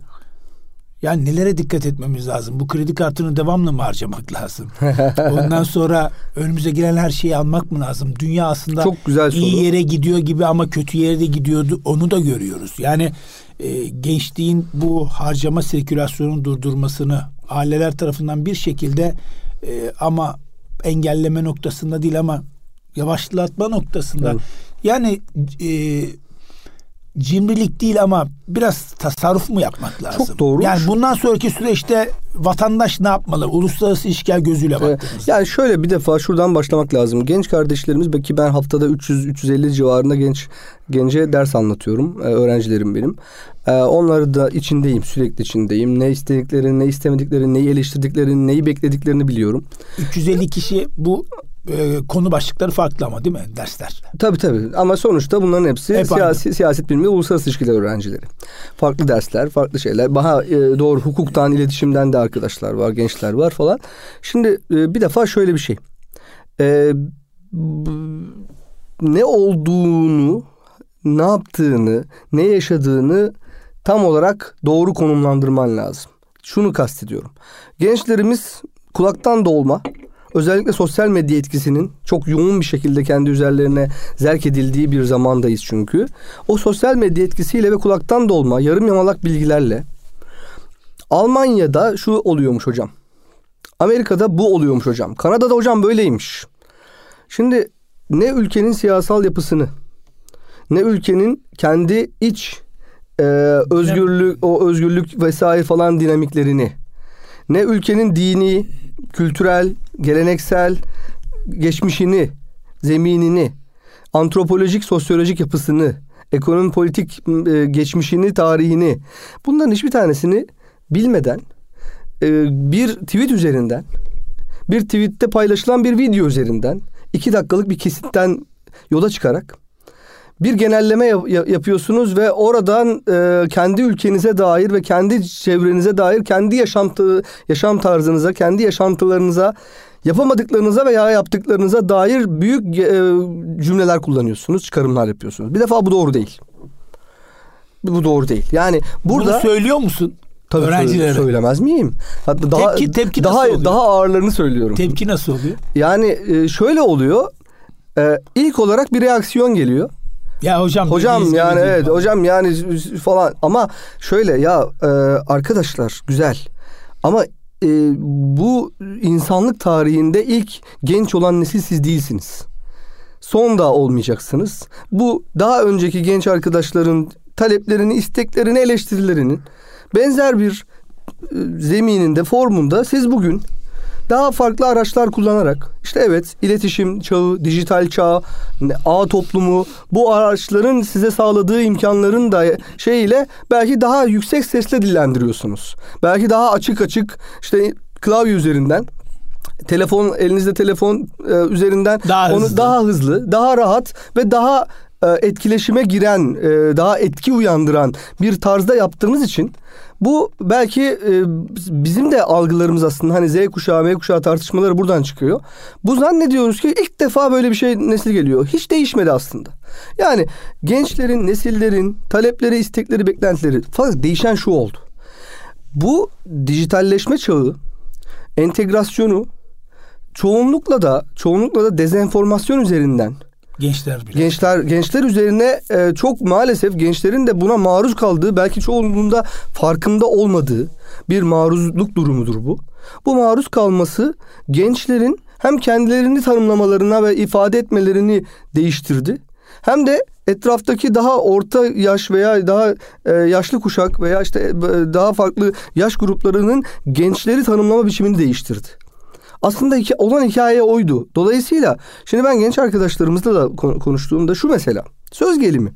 yani nelere dikkat etmemiz lazım? Bu kredi kartını devamlı mı harcamak lazım? (laughs) Ondan sonra önümüze gelen her şeyi almak mı lazım? Dünya aslında Çok güzel soru. iyi yere gidiyor gibi ama kötü yere de gidiyordu. Onu da görüyoruz. Yani e, gençliğin bu harcama sirkülasyonun durdurmasını aileler tarafından bir şekilde e, ama engelleme noktasında değil ama yavaşlatma noktasında. Evet. Yani e, cimrilik değil ama biraz tasarruf mu yapmak lazım? Çok doğru. Yani bundan sonraki süreçte vatandaş ne yapmalı? Uluslararası ilişkiler gözüyle baktığımızda. Yani şöyle bir defa şuradan başlamak lazım. Genç kardeşlerimiz belki ben haftada 300-350 civarında genç gence ders anlatıyorum. Ee, öğrencilerim benim. Ee, onları da içindeyim, sürekli içindeyim. Ne istediklerini, ne istemediklerini, neyi eleştirdiklerini, neyi beklediklerini biliyorum. 350 kişi bu e, konu başlıkları farklı ama değil mi dersler? Tabii tabii ama sonuçta bunların hepsi Hep siyasi, siyaset bilimi uluslararası ilişkiler öğrencileri. Farklı dersler, farklı şeyler. Daha e, doğru hukuktan, iletişimden de arkadaşlar var, gençler var falan. Şimdi e, bir defa şöyle bir şey. E, ne olduğunu, ne yaptığını, ne yaşadığını tam olarak doğru konumlandırman lazım. Şunu kastediyorum. Gençlerimiz kulaktan dolma, özellikle sosyal medya etkisinin çok yoğun bir şekilde kendi üzerlerine zerk edildiği bir zamandayız çünkü. O sosyal medya etkisiyle ve kulaktan dolma, yarım yamalak bilgilerle Almanya'da şu oluyormuş hocam. Amerika'da bu oluyormuş hocam. Kanada'da hocam böyleymiş. Şimdi ne ülkenin siyasal yapısını ne ülkenin kendi iç e, özgürlük o özgürlük vesaire falan dinamiklerini ne ülkenin dini, kültürel, geleneksel geçmişini, zeminini, antropolojik, sosyolojik yapısını, ekonomi politik e, geçmişini, tarihini bunların hiçbir tanesini bilmeden e, bir tweet üzerinden bir tweette paylaşılan bir video üzerinden iki dakikalık bir kesitten yola çıkarak bir genelleme yap- yapıyorsunuz ve oradan e, kendi ülkenize dair ve kendi çevrenize dair kendi yaşantı yaşam tarzınıza, kendi yaşantılarınıza yapamadıklarınıza veya yaptıklarınıza dair büyük e, cümleler kullanıyorsunuz, çıkarımlar yapıyorsunuz. Bir defa bu doğru değil. Bu doğru değil. Yani burada Bunu söylüyor musun? Tabii öğrencilere. söylemez miyim? Hatta daha Tepki- tepki daha nasıl oluyor? daha ağırlarını söylüyorum. Tepki nasıl oluyor? Yani e, şöyle oluyor. E, ilk olarak bir reaksiyon geliyor. Ya hocam Hocam yani evet falan. hocam yani falan ama şöyle ya e, arkadaşlar güzel ama e, bu insanlık tarihinde ilk genç olan nesil siz değilsiniz. Son da olmayacaksınız. Bu daha önceki genç arkadaşların taleplerini, isteklerini, eleştirilerinin benzer bir e, zemininde, formunda siz bugün daha farklı araçlar kullanarak işte evet iletişim çağı, dijital çağ, ağ toplumu bu araçların size sağladığı imkanların da şeyiyle belki daha yüksek sesle dillendiriyorsunuz. Belki daha açık açık işte klavye üzerinden telefon elinizde telefon e, üzerinden Daha onu hızlı. daha hızlı, daha rahat ve daha e, etkileşime giren, e, daha etki uyandıran bir tarzda yaptığımız için bu belki e, bizim de algılarımız aslında hani Z kuşağı, M kuşağı tartışmaları buradan çıkıyor. Bu zannediyoruz ki ilk defa böyle bir şey nesil geliyor. Hiç değişmedi aslında. Yani gençlerin, nesillerin talepleri, istekleri, beklentileri fakat değişen şu oldu. Bu dijitalleşme çağı entegrasyonu çoğunlukla da çoğunlukla da dezenformasyon üzerinden Gençler bile. gençler gençler üzerine e, çok maalesef gençlerin de buna maruz kaldığı belki çoğunluğunda farkında olmadığı bir maruzluk durumudur bu. Bu maruz kalması gençlerin hem kendilerini tanımlamalarına ve ifade etmelerini değiştirdi. Hem de etraftaki daha orta yaş veya daha e, yaşlı kuşak veya işte e, daha farklı yaş gruplarının gençleri tanımlama biçimini değiştirdi. Aslında hikaye, olan hikaye oydu. Dolayısıyla şimdi ben genç arkadaşlarımızla da kon- konuştuğumda şu mesela. Söz gelimi.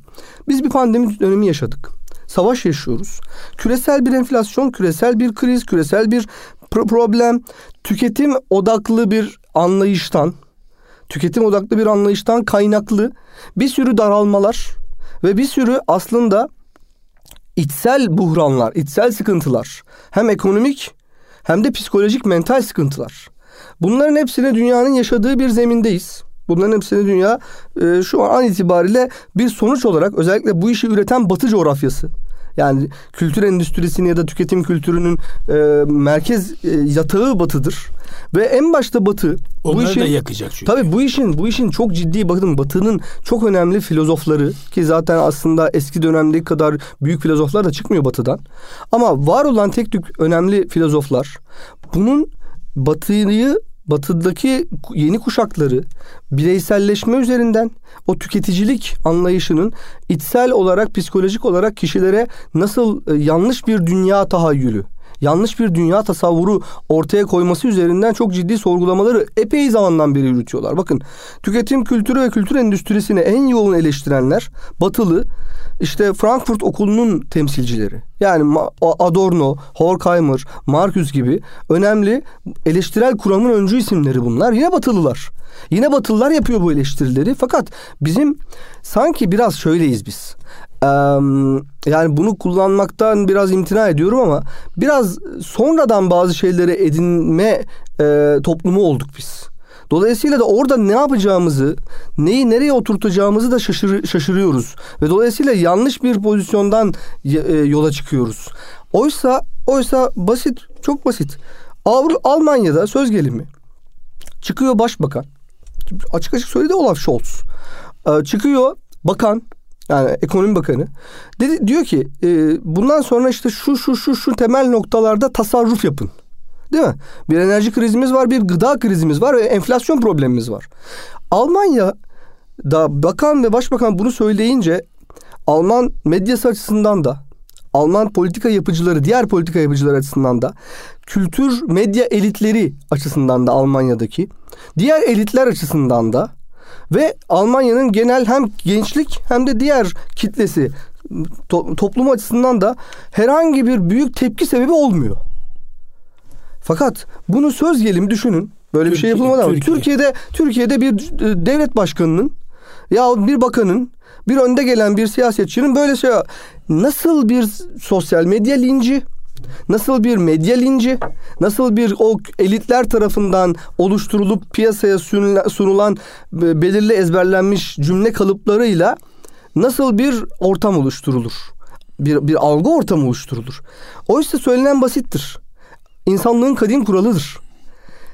Biz bir pandemi dönemi yaşadık. Savaş yaşıyoruz. Küresel bir enflasyon, küresel bir kriz, küresel bir pro- problem, tüketim odaklı bir anlayıştan, tüketim odaklı bir anlayıştan kaynaklı bir sürü daralmalar ve bir sürü aslında içsel buhranlar, içsel sıkıntılar, hem ekonomik hem de psikolojik mental sıkıntılar. Bunların hepsini dünyanın yaşadığı bir zemindeyiz. Bunların hepsini dünya e, şu an itibariyle bir sonuç olarak özellikle bu işi üreten Batı coğrafyası yani kültür endüstrisinin ya da tüketim kültürünün e, merkez e, yatağı Batı'dır ve en başta Batı bu Onları işin da yakacak çünkü. Tabii bu işin bu işin çok ciddi bakın Batı'nın çok önemli filozofları ki zaten aslında eski dönemdeki kadar büyük filozoflar da çıkmıyor Batı'dan. Ama var olan tek tük önemli filozoflar bunun Batı'yı Batı'daki yeni kuşakları bireyselleşme üzerinden o tüketicilik anlayışının içsel olarak psikolojik olarak kişilere nasıl e, yanlış bir dünya tahayyülü yanlış bir dünya tasavvuru ortaya koyması üzerinden çok ciddi sorgulamaları epey zamandan beri yürütüyorlar. Bakın tüketim kültürü ve kültür endüstrisini en yoğun eleştirenler batılı işte Frankfurt okulunun temsilcileri. Yani Adorno, Horkheimer, Marcuse gibi önemli eleştirel kuramın öncü isimleri bunlar. Yine batılılar. Yine batılılar yapıyor bu eleştirileri. Fakat bizim sanki biraz şöyleyiz biz. Yani bunu kullanmaktan biraz imtina ediyorum ama biraz sonradan bazı şeyleri edinme e, toplumu olduk biz. Dolayısıyla da orada ne yapacağımızı, neyi nereye oturtacağımızı da şaşır, şaşırıyoruz. Ve dolayısıyla yanlış bir pozisyondan e, yola çıkıyoruz. Oysa oysa basit, çok basit. Avru Almanya'da söz gelimi çıkıyor başbakan. Açık açık söyledi Olaf Scholz. Ee, çıkıyor bakan yani ekonomi bakanı dedi diyor ki e, bundan sonra işte şu şu şu şu temel noktalarda tasarruf yapın. Değil mi? Bir enerji krizimiz var, bir gıda krizimiz var ve enflasyon problemimiz var. Almanya da bakan ve başbakan bunu söyleyince Alman medyası açısından da Alman politika yapıcıları, diğer politika yapıcıları açısından da kültür medya elitleri açısından da Almanya'daki diğer elitler açısından da ve Almanya'nın genel hem gençlik hem de diğer kitlesi to, toplum açısından da herhangi bir büyük tepki sebebi olmuyor. Fakat bunu söz gelimi düşünün. Böyle Türkiye, bir şey yapılmadan Türkiye. Türkiye'de Türkiye'de bir e, devlet başkanının ya bir bakanın bir önde gelen bir siyasetçinin böyle şey nasıl bir sosyal medya linci nasıl bir medya linci, nasıl bir o elitler tarafından oluşturulup piyasaya sunulan e, belirli ezberlenmiş cümle kalıplarıyla nasıl bir ortam oluşturulur? Bir, bir algı ortamı oluşturulur. Oysa söylenen basittir. İnsanlığın kadim kuralıdır.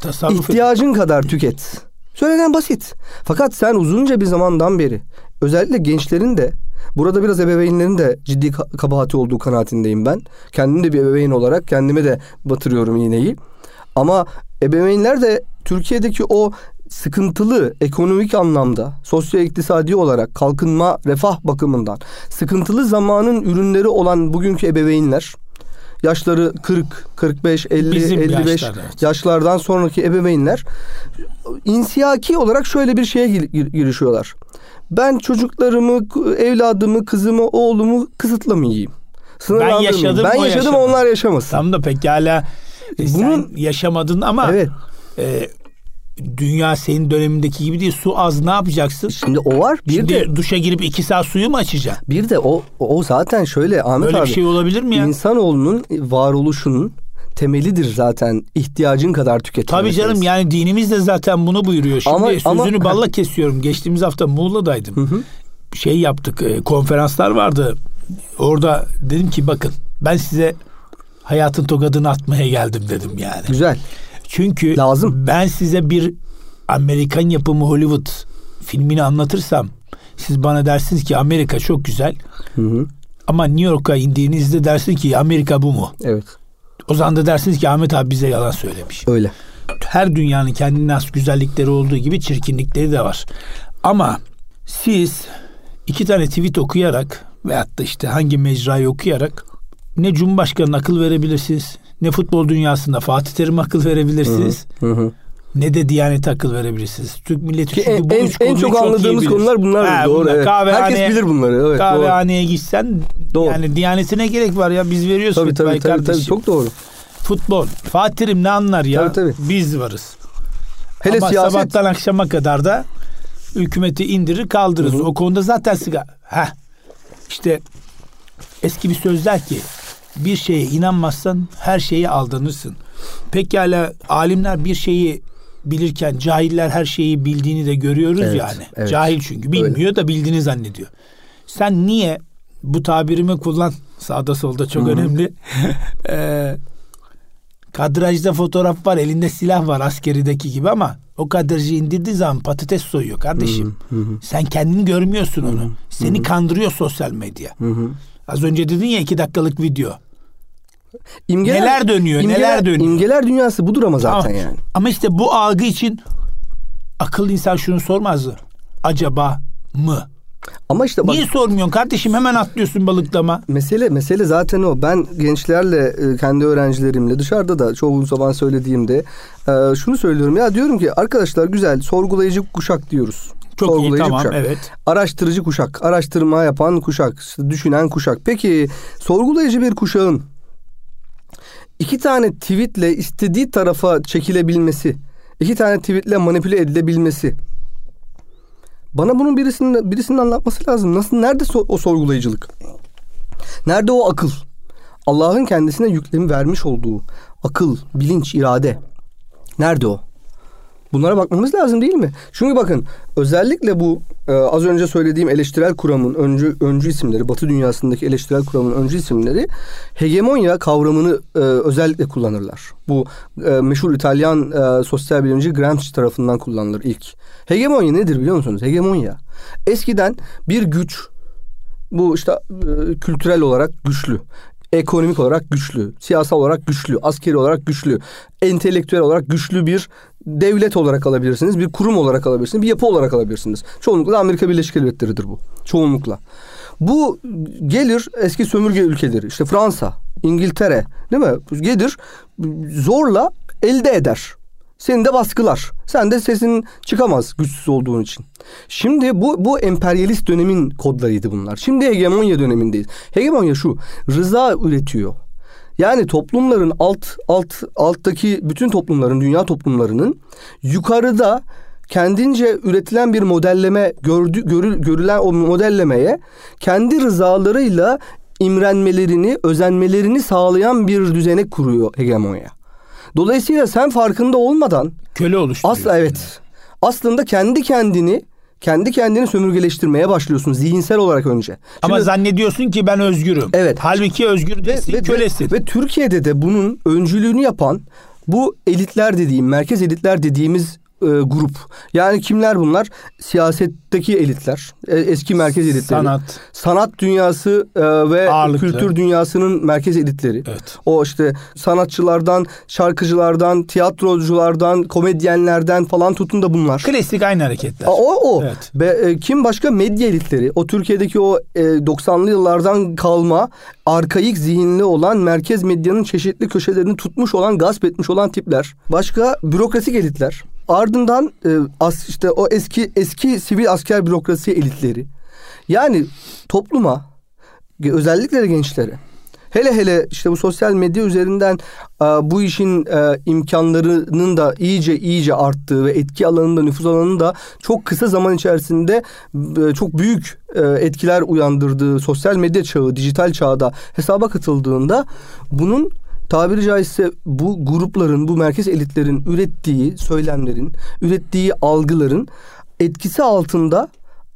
Tasarruf İhtiyacın edin. kadar tüket. Söylenen basit. Fakat sen uzunca bir zamandan beri özellikle gençlerin de burada biraz ebeveynlerin de ciddi kabahati olduğu kanaatindeyim ben. Kendim de bir ebeveyn olarak kendime de batırıyorum iğneyi. Ama ebeveynler de Türkiye'deki o sıkıntılı ekonomik anlamda, sosyo-iktisadi olarak kalkınma, refah bakımından sıkıntılı zamanın ürünleri olan bugünkü ebeveynler yaşları 40, 45, 50, Bizim 55 yaşlar, evet. yaşlardan sonraki ebeveynler insiyaki olarak şöyle bir şeye girişiyorlar. Ben çocuklarımı, evladımı, kızımı, oğlumu kısıtlamayayım. Ben yaşadım, ben yaşadım yaşamadı. onlar yaşamasın. Tam da pekala e, Bunun, sen yaşamadın ama evet. e, dünya senin dönemindeki gibi değil. Su az ne yapacaksın? Şimdi o var. Bir Şimdi de duşa girip iki saat suyu mu açacaksın? Bir de o o zaten şöyle Ahmet Böyle abi. bir şey olabilir mi ya? İnsanoğlunun varoluşunun temelidir zaten ihtiyacın kadar tüketilmesi. Tabii canım yani dinimiz de zaten bunu buyuruyor. Şimdi ama, sözünü ama... balla kesiyorum. Geçtiğimiz hafta Muğla'daydım. Hı hı. Şey yaptık e, konferanslar vardı. Orada dedim ki bakın ben size hayatın tokadını atmaya geldim dedim yani. Güzel. Çünkü lazım. Ben size bir Amerikan yapımı Hollywood filmini anlatırsam siz bana dersiniz ki Amerika çok güzel. Hı hı. Ama New York'a indiğinizde dersin ki Amerika bu mu? Evet. O zaman da dersiniz ki Ahmet abi bize yalan söylemiş. Öyle. Her dünyanın kendine has güzellikleri olduğu gibi çirkinlikleri de var. Ama siz iki tane tweet okuyarak veyahut da işte hangi mecrayı okuyarak ne Cumhurbaşkanı'na akıl verebilirsiniz ne futbol dünyasında Fatih Terim akıl verebilirsiniz. Hı hı. Ne de Diyanet akıl verebilirsiniz. Türk milleti çünkü en, bu en, üç en çok anladığımız çok konular bunlar. Ha, doğru. Bunlar. Evet. Herkes bilir bunları. Evet, kahvehaneye doğru. gitsen doğru. yani Diyanetine gerek var ya biz veriyoruz tabii, tabii, tabii, tabii, çok doğru. Futbol. Fatih Terim ne anlar ya? Tabii, tabii. Biz varız. Hele Ama siyaset... sabahtan akşama kadar da hükümeti indirir kaldırırız. Hı hı. O konuda zaten sigara. Heh. İşte eski bir sözler ki bir şeye inanmazsan her şeye aldanırsın. Pekala alimler bir şeyi bilirken cahiller her şeyi bildiğini de görüyoruz evet, yani. Evet. Cahil çünkü bilmiyor Öyle. da bildiğini zannediyor. Sen niye bu tabirimi kullan sağda solda çok Hı-hı. önemli. (laughs) ee, kadrajda fotoğraf var elinde silah var askerideki gibi ama o kadrajı indirdiği zaman patates soyuyor kardeşim. Hı hı. Sen kendini görmüyorsun onu. Hı hı. Seni kandırıyor sosyal medya. Hı hı. Az önce dedin ya iki dakikalık video. İmgeler, neler dönüyor, imgeler, neler dönüyor. İmgeler dünyası budur ama zaten ama, yani. Ama işte bu algı için akıllı insan şunu sormazdı. Acaba mı? Ama işte bak, Niye sormuyorsun kardeşim hemen atlıyorsun balıklama. mesele mesele zaten o. Ben gençlerle e, kendi öğrencilerimle dışarıda da çoğu zaman söylediğimde e, şunu söylüyorum ya diyorum ki arkadaşlar güzel sorgulayıcı kuşak diyoruz. Çok iyi Sorgulayıcı tamam kuşak. evet. Araştırıcı kuşak, araştırma yapan kuşak, düşünen kuşak. Peki sorgulayıcı bir kuşağın iki tane tweetle istediği tarafa çekilebilmesi, iki tane tweetle manipüle edilebilmesi. Bana bunun birisinin birisinin anlatması lazım. Nasıl nerede so- o sorgulayıcılık? Nerede o akıl? Allah'ın kendisine yüklemi vermiş olduğu akıl, bilinç, irade. Nerede o? Bunlara bakmamız lazım değil mi? Çünkü bakın özellikle bu e, az önce söylediğim eleştirel kuramın öncü, öncü isimleri, Batı dünyasındaki eleştirel kuramın öncü isimleri hegemonya kavramını e, özellikle kullanırlar. Bu e, meşhur İtalyan e, sosyal bilimci Gramsci tarafından kullanılır ilk. Hegemonya nedir biliyor musunuz? Hegemonya eskiden bir güç bu işte e, kültürel olarak güçlü, ekonomik olarak güçlü, siyasal olarak güçlü, askeri olarak güçlü, entelektüel olarak güçlü bir devlet olarak alabilirsiniz, bir kurum olarak alabilirsiniz, bir yapı olarak alabilirsiniz. Çoğunlukla Amerika Birleşik Devletleri'dir bu. Çoğunlukla. Bu gelir eski sömürge ülkeleri, işte Fransa, İngiltere, değil mi? Gelir zorla elde eder. Seni de baskılar. Sen de sesin çıkamaz güçsüz olduğun için. Şimdi bu bu emperyalist dönemin kodlarıydı bunlar. Şimdi hegemonya dönemindeyiz. Hegemonya şu. Rıza üretiyor. Yani toplumların alt alt alttaki bütün toplumların, dünya toplumlarının yukarıda kendince üretilen bir modelleme gördü, görü, görülen o modellemeye kendi rızalarıyla imrenmelerini, özenmelerini sağlayan bir düzenek kuruyor hegemonya. Dolayısıyla sen farkında olmadan Köle oluşturuyorsun. asla evet. Aslında kendi kendini kendi kendini sömürgeleştirmeye başlıyorsun zihinsel olarak önce. Ama Şimdi- zannediyorsun ki ben özgürüm. Evet. Halbuki özgür değilsin, ve, kölesin. ve Türkiye'de de bunun öncülüğünü yapan bu elitler dediğim, merkez elitler dediğimiz e, grup. Yani kimler bunlar? Siyasetteki elitler, e, eski merkez elitleri. Sanat. Sanat dünyası e, ve Ağırlıklı. kültür dünyasının merkez elitleri. Evet. O işte sanatçılardan, şarkıcılardan, tiyatroculardan, komedyenlerden falan tutun da bunlar. Klasik aynı hareketler. Aa, O o. Evet. Ve e, kim başka medya elitleri? O Türkiye'deki o e, 90'lı yıllardan kalma arkaik zihinli olan merkez medyanın çeşitli köşelerini tutmuş olan, gasp etmiş olan tipler. Başka bürokratik elitler. Ardından e, as, işte o eski eski sivil asker bürokrasi elitleri. Yani topluma özellikle de gençlere hele hele işte bu sosyal medya üzerinden e, bu işin e, imkanlarının da iyice iyice arttığı ve etki alanında nüfuz alanının da çok kısa zaman içerisinde e, çok büyük e, etkiler uyandırdığı sosyal medya çağı, dijital çağda hesaba katıldığında bunun tabiri caizse bu grupların, bu merkez elitlerin ürettiği söylemlerin, ürettiği algıların etkisi altında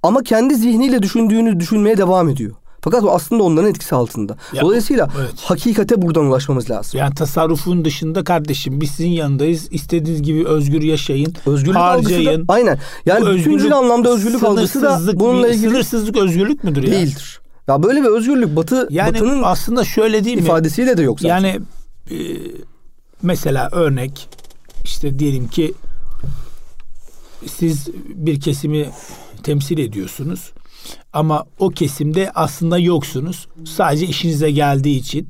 ama kendi zihniyle düşündüğünü düşünmeye devam ediyor. Fakat o aslında onların etkisi altında. Ya, Dolayısıyla evet. hakikate buradan ulaşmamız lazım. Yani tasarrufun dışında kardeşim biz sizin yanındayız. İstediğiniz gibi özgür yaşayın. Özgürlük algısı da harcayın. aynen. Yani Bu bütüncül anlamda özgürlük algısı da bununla ilgili Sınırsızlık özgürlük müdür ya? değildir. Ya böyle bir özgürlük Batı Yani Batı'nın aslında şöyle değil mi? ifadesiyle de yok zaten. Yani e, mesela örnek işte diyelim ki siz bir kesimi temsil ediyorsunuz ama o kesimde aslında yoksunuz. Sadece işinize geldiği için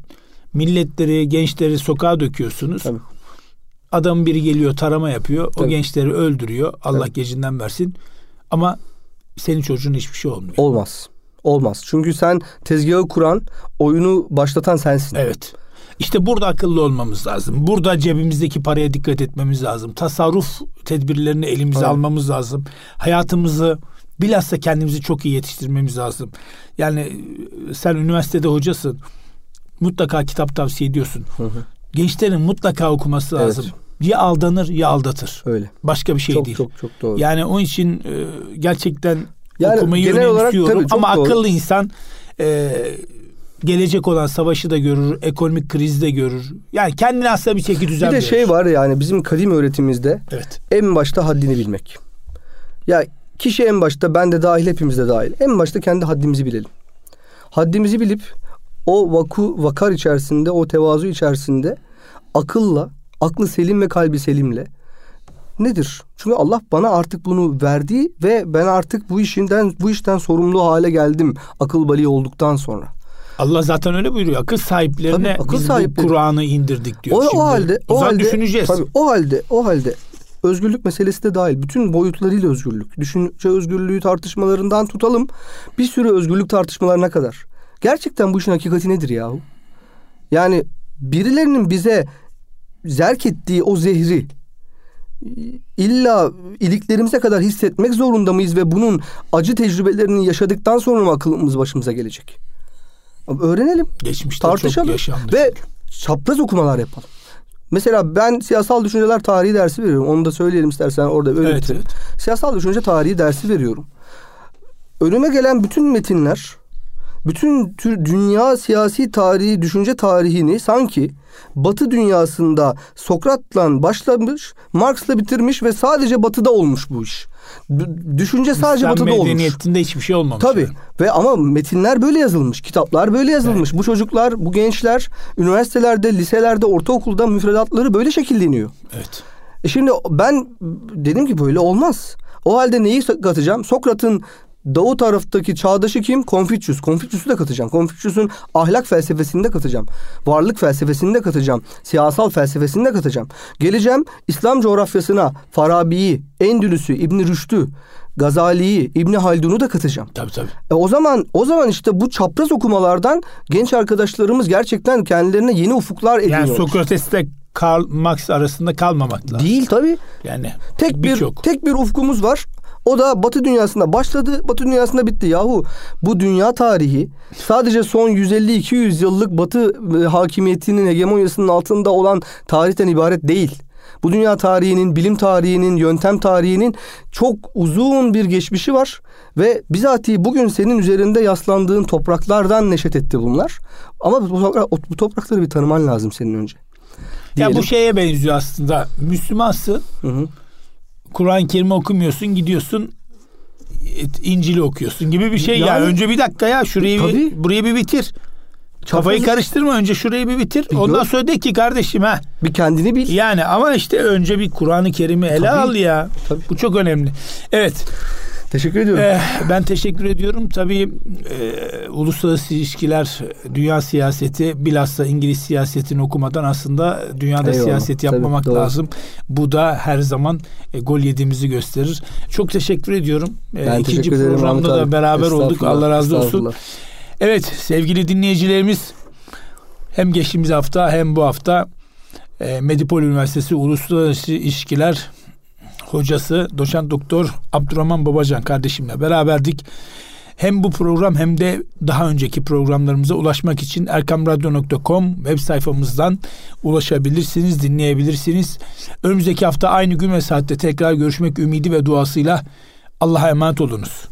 milletleri, gençleri sokağa döküyorsunuz. Tabii. Adam biri geliyor tarama yapıyor. O Tabii. gençleri öldürüyor. Allah gecinden versin. Ama senin çocuğun hiçbir şey olmuyor. Olmaz. Olmaz. Çünkü sen tezgahı kuran, oyunu başlatan sensin. Evet. İşte burada akıllı olmamız lazım. Burada cebimizdeki paraya dikkat etmemiz lazım. Tasarruf tedbirlerini elimize Evet. almamız lazım. Hayatımızı bilhassa kendimizi çok iyi yetiştirmemiz lazım. Yani e, sen üniversitede hocasın. Mutlaka kitap tavsiye ediyorsun. Hı hı. Gençlerin mutlaka okuması Evet. lazım. Ya aldanır ya aldatır. Öyle. Başka bir şey çok değil. çok çok doğru. Yani onun için e, gerçekten Yani okumayı genel olarak tabii Ama doğru. akıllı insan e, gelecek olan savaşı da görür, ekonomik krizi de görür. Yani kendine aslında bir çeki düzen bir de verir. şey var yani bizim kadim öğretimizde Evet. en başta haddini bilmek. Ya kişi en başta ben de dahil hepimiz de dahil. En başta kendi haddimizi bilelim. Haddimizi bilip o vaku vakar içerisinde o tevazu içerisinde akılla, aklı selim ve kalbi selimle nedir? Çünkü Allah bana artık bunu verdi ve ben artık bu işinden bu işten sorumlu hale geldim akıl bali olduktan sonra. Allah zaten öyle buyuruyor. Akıl sahiplerine Tabii, akıl biz sahipleri. bu Kur'an'ı indirdik diyor. O, Şimdi o halde o halde düşüneceğiz. Tabii, o halde o halde özgürlük meselesi de dahil bütün boyutlarıyla özgürlük. Düşünce özgürlüğü tartışmalarından tutalım bir sürü özgürlük tartışmalarına kadar. Gerçekten bu işin hakikati nedir yahu? Yani birilerinin bize zerk ettiği o zehri illa iliklerimize kadar hissetmek zorunda mıyız ve bunun acı tecrübelerini yaşadıktan sonra mı akılımız başımıza gelecek? Öğrenelim, Geçmişte çok tartışalım yaşandı. ve çapraz okumalar yapalım. Mesela ben siyasal düşünceler tarihi dersi veriyorum. Onu da söyleyelim istersen orada öyle Evet, bitirelim. evet. Siyasal düşünce tarihi dersi veriyorum. Önüme gelen bütün metinler, bütün tür dünya siyasi tarihi, düşünce tarihini sanki Batı dünyasında Sokrat'la başlamış, Marx'la bitirmiş ve sadece Batı'da olmuş bu iş. Düşünce sadece İslam Batı'da olmuş. medeniyetinde hiçbir şey olmamış. Tabii. yani. Ve ama metinler böyle yazılmış, kitaplar böyle yazılmış. Bu çocuklar, bu gençler üniversitelerde, liselerde, ortaokulda müfredatları böyle şekilleniyor. Evet. E şimdi ben dedim ki böyle olmaz. O halde neyi katacağım? Sokrat'ın Doğu taraftaki çağdaşı kim? Konfüçyüs. Konfüçyüs'ü de katacağım. Konfüçyüs'ün ahlak felsefesini de katacağım. Varlık felsefesini de katacağım. Siyasal felsefesini de katacağım. Geleceğim İslam coğrafyasına Farabi'yi, Endülüs'ü, İbn Rüşd'ü, Gazali'yi, İbn Haldun'u da katacağım. Tabii tabii. E o zaman o zaman işte bu çapraz okumalardan genç arkadaşlarımız gerçekten kendilerine yeni ufuklar ediyor. Yani Sokrates'te Karl Marx arasında kalmamak lazım. Değil tabii. Yani Tek bir birçok. tek bir ufkumuz var. O da Batı dünyasında başladı, Batı dünyasında bitti. Yahu bu dünya tarihi sadece son 150-200 yıllık Batı e, hakimiyetinin hegemonyasının altında olan tarihten ibaret değil. Bu dünya tarihinin, bilim tarihinin, yöntem tarihinin çok uzun bir geçmişi var ve bizatihi bugün senin üzerinde yaslandığın topraklardan neşet etti bunlar. Ama bu, toprak- bu toprakları bir tanıman lazım senin önce. Ya bu Diyelim. şeye benziyor aslında. Müslümansın. Hı hı. Kur'an-ı Kerim'i okumuyorsun, gidiyorsun İncil'i okuyorsun gibi bir şey ya. Yani- Önce bir dakika ya şurayı bir, Tabii. burayı bir bitir. Kafayı karıştırma önce şurayı bir bitir. Bir Ondan sonra de ki kardeşim ha. Bir kendini bil. Yani ama işte önce bir Kur'an-ı Kerim'i ele Tabii. al ya. Tabii. Bu çok önemli. Evet. Teşekkür ediyorum. Eh, ben teşekkür ediyorum. Tabii e, uluslararası ilişkiler, dünya siyaseti, bilhassa İngiliz siyasetini okumadan aslında dünyada Eyvallah. siyaset Tabii, yapmamak doğru. lazım. Bu da her zaman e, gol yediğimizi gösterir. Çok teşekkür ediyorum. E, Ben ikinci teşekkür ederim programda da abi. beraber olduk. Allah razı olsun. Evet sevgili dinleyicilerimiz hem geçtiğimiz hafta hem bu hafta e, Medipol Üniversitesi Uluslararası İlişkiler hocası doçent doktor Abdurrahman Babacan kardeşimle beraberdik. Hem bu program hem de daha önceki programlarımıza ulaşmak için erkamradyo.com web sayfamızdan ulaşabilirsiniz, dinleyebilirsiniz. Önümüzdeki hafta aynı gün ve saatte tekrar görüşmek ümidi ve duasıyla Allah'a emanet olunuz.